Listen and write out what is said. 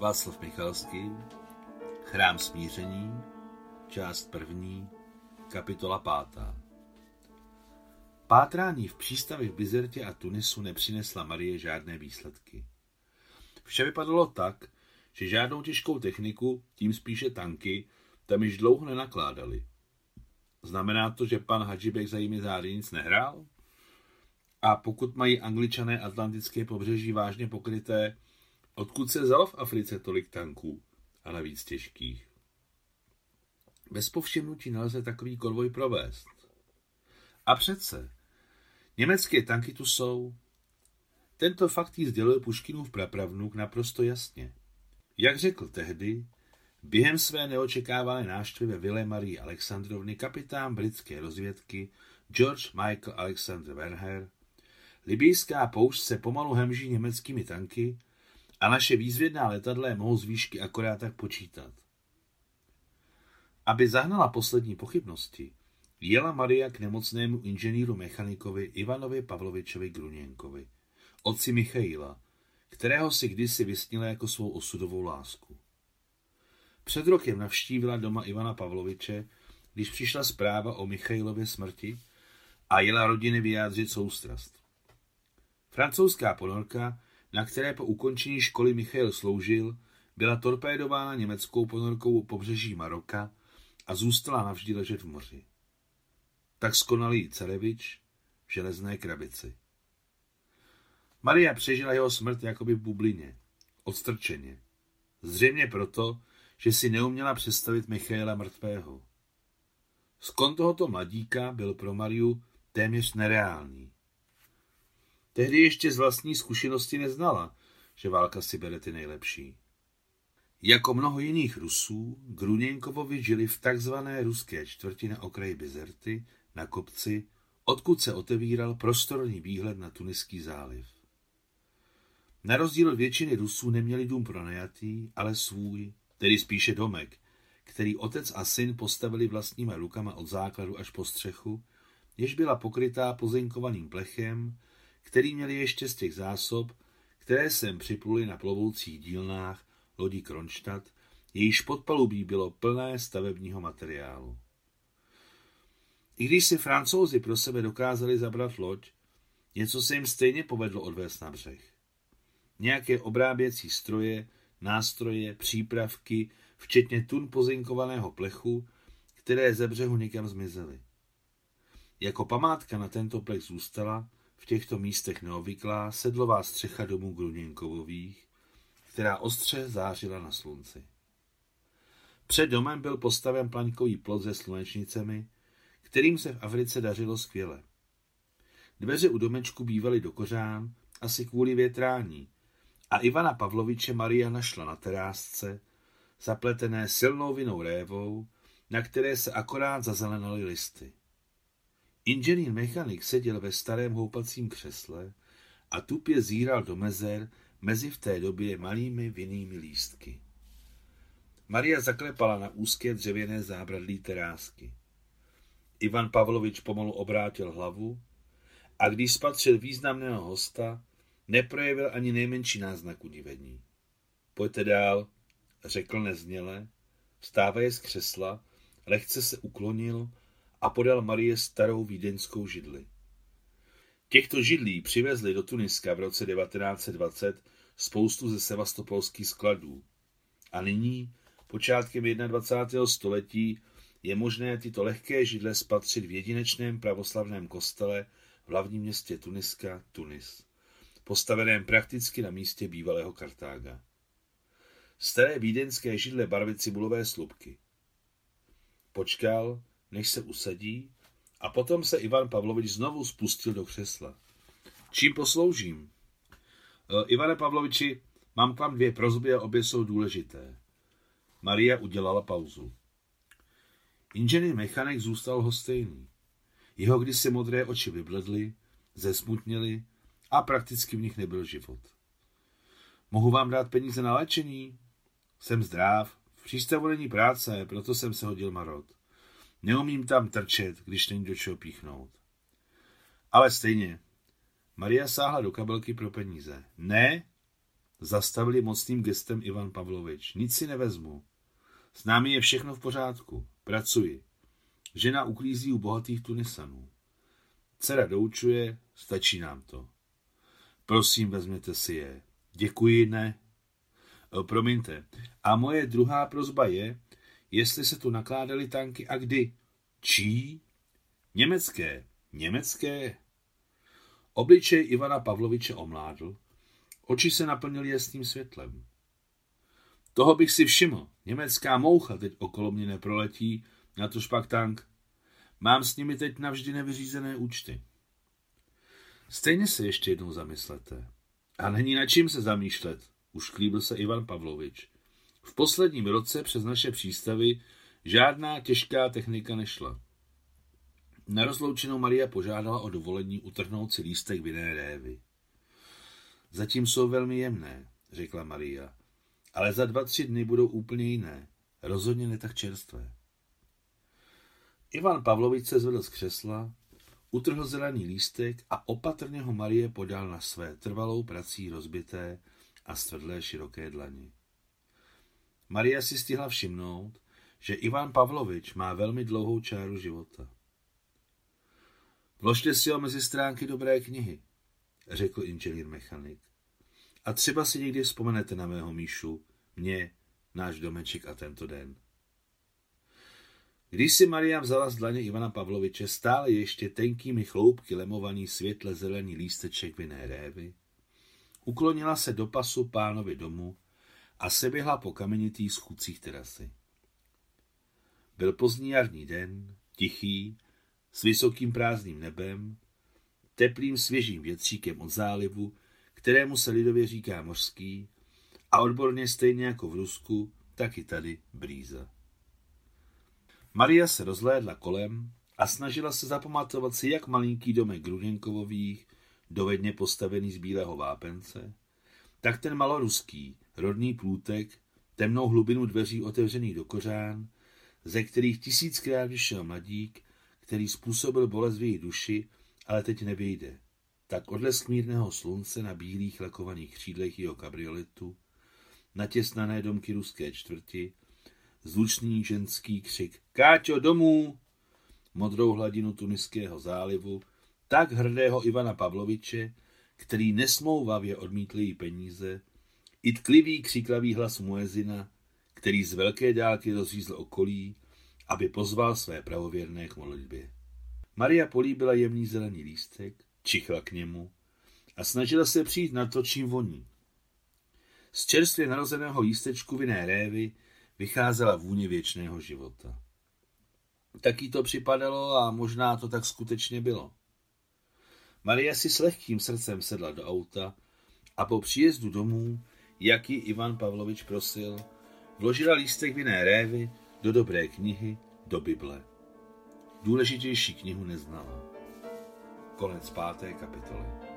Václav Michalský, Chrám smíření, část první, kapitola pátá. Pátrání v přístavech Bizertě a Tunisu nepřinesla Marie žádné výsledky. Vše vypadalo tak, že žádnou těžkou techniku, tím spíše tanky, tam již dlouho nenakládali. Znamená to, že pan Hadžibek za jimi zády nic nehrál? A pokud mají angličané atlantické pobřeží vážně pokryté, odkud se vzalo v Africe tolik tanků a navíc těžkých? Bez povšimnutí nelze takový konvoj provést. A přece, německé tanky tu jsou. Tento fakt jí sdělil Puškinův prapravnuk naprosto jasně. Jak řekl tehdy, během své neočekávané návštěvy ve Vile Marie Alexandrovny kapitán britské rozvědky George Michael Alexander Werner, libijská poušť se pomalu hemží německými tanky a naše výzvědná letadla mohou z výšky akorát tak počítat. Aby zahnala poslední pochybnosti, jela Maria k nemocnému inženýru mechanikovi Ivanovi Pavlovičovi Gruněnkovi, otci Michaila, kterého si kdysi vysnila jako svou osudovou lásku. Před rokem navštívila doma Ivana Pavloviče, když přišla zpráva o Michailově smrti a jela rodiny vyjádřit soustrast. Francouzská ponorka, na které po ukončení školy Michail sloužil, byla torpédována německou ponorkou pobřeží Maroka a zůstala navždy ležet v moři. Tak skonal jí Cerevič v železné krabici. Maria přežila jeho smrt jakoby v bublině, odstrčeně. Zřejmě proto, že si neuměla představit Michaela mrtvého. Skon tohoto mladíka byl pro Mariu téměř nereálný. Tehdy ještě z vlastní zkušenosti neznala, že válka si bere ty nejlepší. Jako mnoho jiných Rusů, Gruněnkovovi žili v takzvané ruské čtvrti na okraji Bizerty, na kopci, odkud se otevíral prostorný výhled na Tuniský záliv. Na rozdíl od většiny Rusů neměli dům pronajatý, ale svůj, tedy spíše domek, který otec a syn postavili vlastníma rukama od základu až po střechu, jež byla pokrytá pozinkovaným plechem, který měli ještě z těch zásob, které sem připluli na plovoucích dílnách lodi Kronstadt, jejíž podpalubí bylo plné stavebního materiálu. I když si francouzi pro sebe dokázali zabrat loď, něco se jim stejně povedlo odvést na břeh. Nějaké obráběcí stroje, nástroje, přípravky, včetně tun pozinkovaného plechu, které ze břehu někam zmizely. Jako památka na tento plech zůstala těchto místech neobvyklá sedlová střecha domů Gruněnkovových, která ostře zářila na slunci. Před domem byl postaven plaňkový plot se slunečnicemi, kterým se v Africe dařilo skvěle. Dveře u domečku bývaly do kořán, asi kvůli větrání, a Ivana Pavloviče Maria našla na terásce, zapletené silnou vinou révou, na které se akorát zazelenaly listy. Inženýr mechanik seděl ve starém houpacím křesle a tupě zíral do mezer mezi v té době malými vinnými lístky. Maria zaklepala na úzké dřevěné zábradlí terásky. Ivan Pavlovič pomalu obrátil hlavu a když spatřil významného hosta, neprojevil ani nejmenší náznak udivení. Pojďte dál, řekl nezněle, vstávaje z křesla, lehce se uklonil a podal Marie starou vídeňskou židli. Těchto židlí přivezli do Tuniska v roce 1920 spoustu ze sevastopolských skladů. A nyní, počátkem 21. století, je možné tyto lehké židle spatřit v jedinečném pravoslavném kostele v hlavním městě Tuniska, Tunis, postaveném prakticky na místě bývalého Kartága. Staré vídeňské židle barvy cibulové slupky. Počkal, než se usadí, a potom se Ivan Pavlovič znovu spustil do křesla. Čím posloužím? E, Ivane Pavloviči, mám k vám dvě prozby a obě jsou důležité. Maria udělala pauzu. Inženýr mechanik zůstal hostejný. Jeho kdysi modré oči vybledly, zesmutněly a prakticky v nich nebyl život. Mohu vám dát peníze na léčení? Jsem zdrav, v přístavu není práce, proto jsem se hodil marot. Neumím tam trčet, když není do čeho píchnout. Ale stejně. Maria sáhla do kabelky pro peníze. Ne? Zastavili mocným gestem Ivan Pavlovič. Nic si nevezmu. S námi je všechno v pořádku. Pracuji. Žena uklízí u bohatých Tunisanů. Dcera doučuje, stačí nám to. Prosím, vezměte si je. Děkuji, ne. O, promiňte. A moje druhá prozba je, jestli se tu nakládaly tanky a kdy. Čí? Německé. Německé. Obličej Ivana Pavloviče omládl, oči se naplnily jasným světlem. Toho bych si všiml. Německá moucha teď okolo mě neproletí, na to špak tank. Mám s nimi teď navždy nevyřízené účty. Stejně se ještě jednou zamyslete. A není na čím se zamýšlet, už klíbil se Ivan Pavlovič. V posledním roce přes naše přístavy žádná těžká technika nešla. Na rozloučenou Maria požádala o dovolení utrhnout si lístek vinné révy. Zatím jsou velmi jemné, řekla Maria, ale za dva, tři dny budou úplně jiné, rozhodně ne tak čerstvé. Ivan Pavlovič se zvedl z křesla, utrhl zelený lístek a opatrně ho Marie podal na své trvalou prací rozbité a stvrdlé široké dlani. Maria si stihla všimnout, že Ivan Pavlovič má velmi dlouhou čáru života. Vložte si ho mezi stránky dobré knihy, řekl inženýr mechanik. A třeba si někdy vzpomenete na mého Míšu, mě, náš domeček a tento den. Když si Maria vzala z dlaně Ivana Pavloviče stále ještě tenkými chloupky lemovaný světle zelený lísteček vinné révy, uklonila se do pasu pánovi domu a seběhla po kamenitých schůdcích terasy. Byl pozdní jarní den, tichý, s vysokým prázdným nebem, teplým svěžím větříkem od zálivu, kterému se lidově říká mořský, a odborně stejně jako v Rusku, tak i tady brýza. Maria se rozhlédla kolem a snažila se zapamatovat si jak malinký domek Gruněnkovových, dovedně postavený z bílého vápence, tak ten maloruský, rodný plůtek, temnou hlubinu dveří otevřených do kořán, ze kterých tisíckrát vyšel mladík, který způsobil bolest v její duši, ale teď nevyjde. Tak odlesk mírného slunce na bílých lakovaných křídlech jeho kabrioletu, natěsnané domky ruské čtvrti, zvučný ženský křik Káťo, domů! Modrou hladinu Tuniského zálivu, tak hrdého Ivana Pavloviče, který nesmouvavě odmítl jí peníze, i tklivý křiklavý hlas Muezina, který z velké dálky rozřízl okolí, aby pozval své pravověrné k modlitbě. Maria políbila jemný zelený lístek, čichla k němu a snažila se přijít na to, čím voní. Z čerstvě narozeného lístečku vinné révy vycházela vůně věčného života. Taky to připadalo a možná to tak skutečně bylo. Maria si s lehkým srdcem sedla do auta a po příjezdu domů, jak ji Ivan Pavlovič prosil, vložila lístek vinné révy do dobré knihy, do Bible. Důležitější knihu neznala. Konec páté kapitoly.